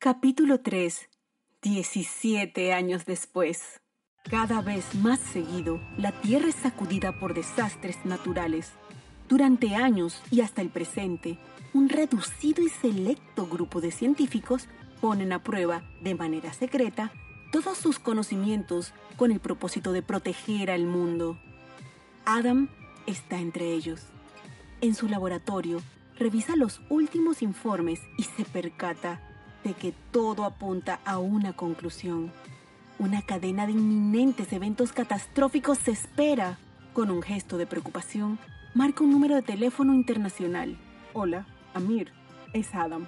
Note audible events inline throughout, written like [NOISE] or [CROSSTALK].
Capítulo 3. 17 años después. Cada vez más seguido, la Tierra es sacudida por desastres naturales. Durante años y hasta el presente, un reducido y selecto grupo de científicos ponen a prueba, de manera secreta, todos sus conocimientos con el propósito de proteger al mundo. Adam está entre ellos. En su laboratorio, revisa los últimos informes y se percata de que todo apunta a una conclusión. Una cadena de inminentes eventos catastróficos se espera. Con un gesto de preocupación, marca un número de teléfono internacional. Hola, Amir, es Adam.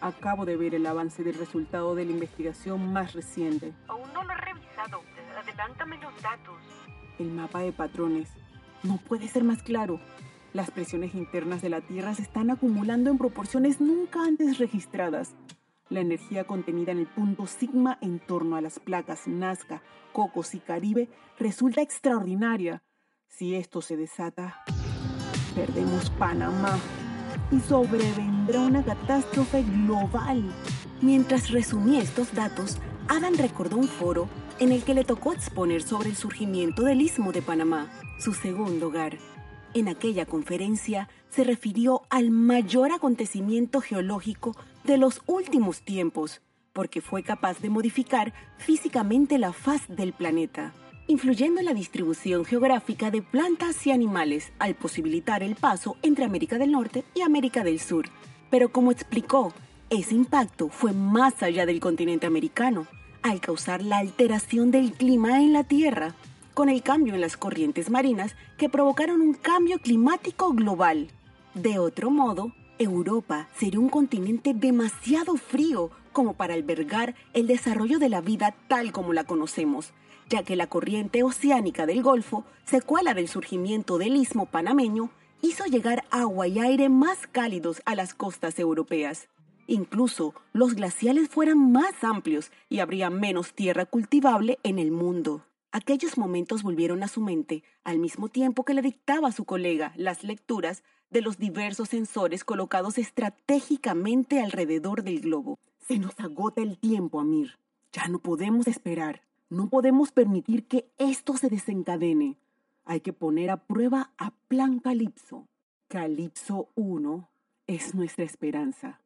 Acabo de ver el avance del resultado de la investigación más reciente. Aún no lo he revisado. Adelántame los datos. El mapa de patrones. No puede ser más claro. Las presiones internas de la Tierra se están acumulando en proporciones nunca antes registradas. La energía contenida en el punto sigma en torno a las placas Nazca, Cocos y Caribe resulta extraordinaria. Si esto se desata, perdemos Panamá y sobrevendrá una catástrofe global. Mientras resumía estos datos, Adam recordó un foro en el que le tocó exponer sobre el surgimiento del Istmo de Panamá, su segundo hogar. En aquella conferencia se refirió al mayor acontecimiento geológico de los últimos tiempos, porque fue capaz de modificar físicamente la faz del planeta influyendo en la distribución geográfica de plantas y animales al posibilitar el paso entre América del Norte y América del Sur. Pero como explicó, ese impacto fue más allá del continente americano, al causar la alteración del clima en la Tierra, con el cambio en las corrientes marinas que provocaron un cambio climático global. De otro modo, Europa sería un continente demasiado frío como para albergar el desarrollo de la vida tal como la conocemos, ya que la corriente oceánica del Golfo, secuela del surgimiento del istmo panameño, hizo llegar agua y aire más cálidos a las costas europeas. Incluso los glaciales fueran más amplios y habría menos tierra cultivable en el mundo. Aquellos momentos volvieron a su mente, al mismo tiempo que le dictaba a su colega las lecturas de los diversos sensores colocados estratégicamente alrededor del globo. Se nos agota el tiempo, Amir. Ya no podemos esperar. No podemos permitir que esto se desencadene. Hay que poner a prueba a Plan Calipso. Calipso 1 es nuestra esperanza,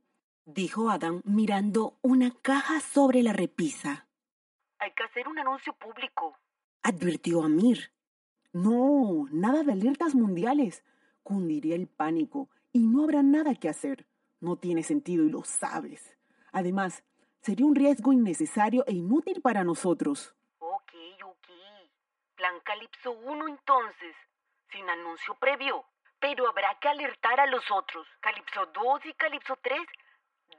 dijo Adam mirando una caja sobre la repisa. Hay que hacer un anuncio público, advirtió Amir. No, nada de alertas mundiales. Cundiría el pánico y no habrá nada que hacer. No tiene sentido y lo sabes. Además, sería un riesgo innecesario e inútil para nosotros. Ok, ok. Plan Calipso 1 entonces, sin anuncio previo. Pero habrá que alertar a los otros. Calipso 2 y Calipso 3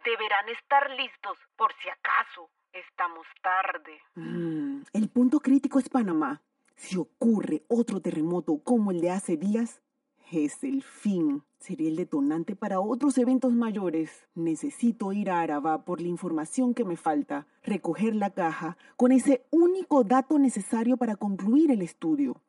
deberán estar listos por si acaso estamos tarde. Mm, el punto crítico es Panamá. Si ocurre otro terremoto como el de hace días, es el fin. Sería el detonante para otros eventos mayores. Necesito ir a Araba por la información que me falta, recoger la caja con ese único dato necesario para concluir el estudio.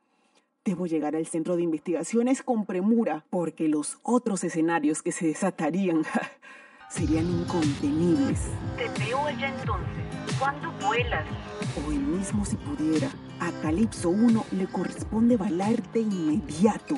Debo llegar al centro de investigaciones con premura, porque los otros escenarios que se desatarían [LAUGHS] serían incontenibles. Te veo allá entonces. ¿Cuándo vuelas? Hoy mismo si pudiera. A Calipso 1 le corresponde bailarte inmediato.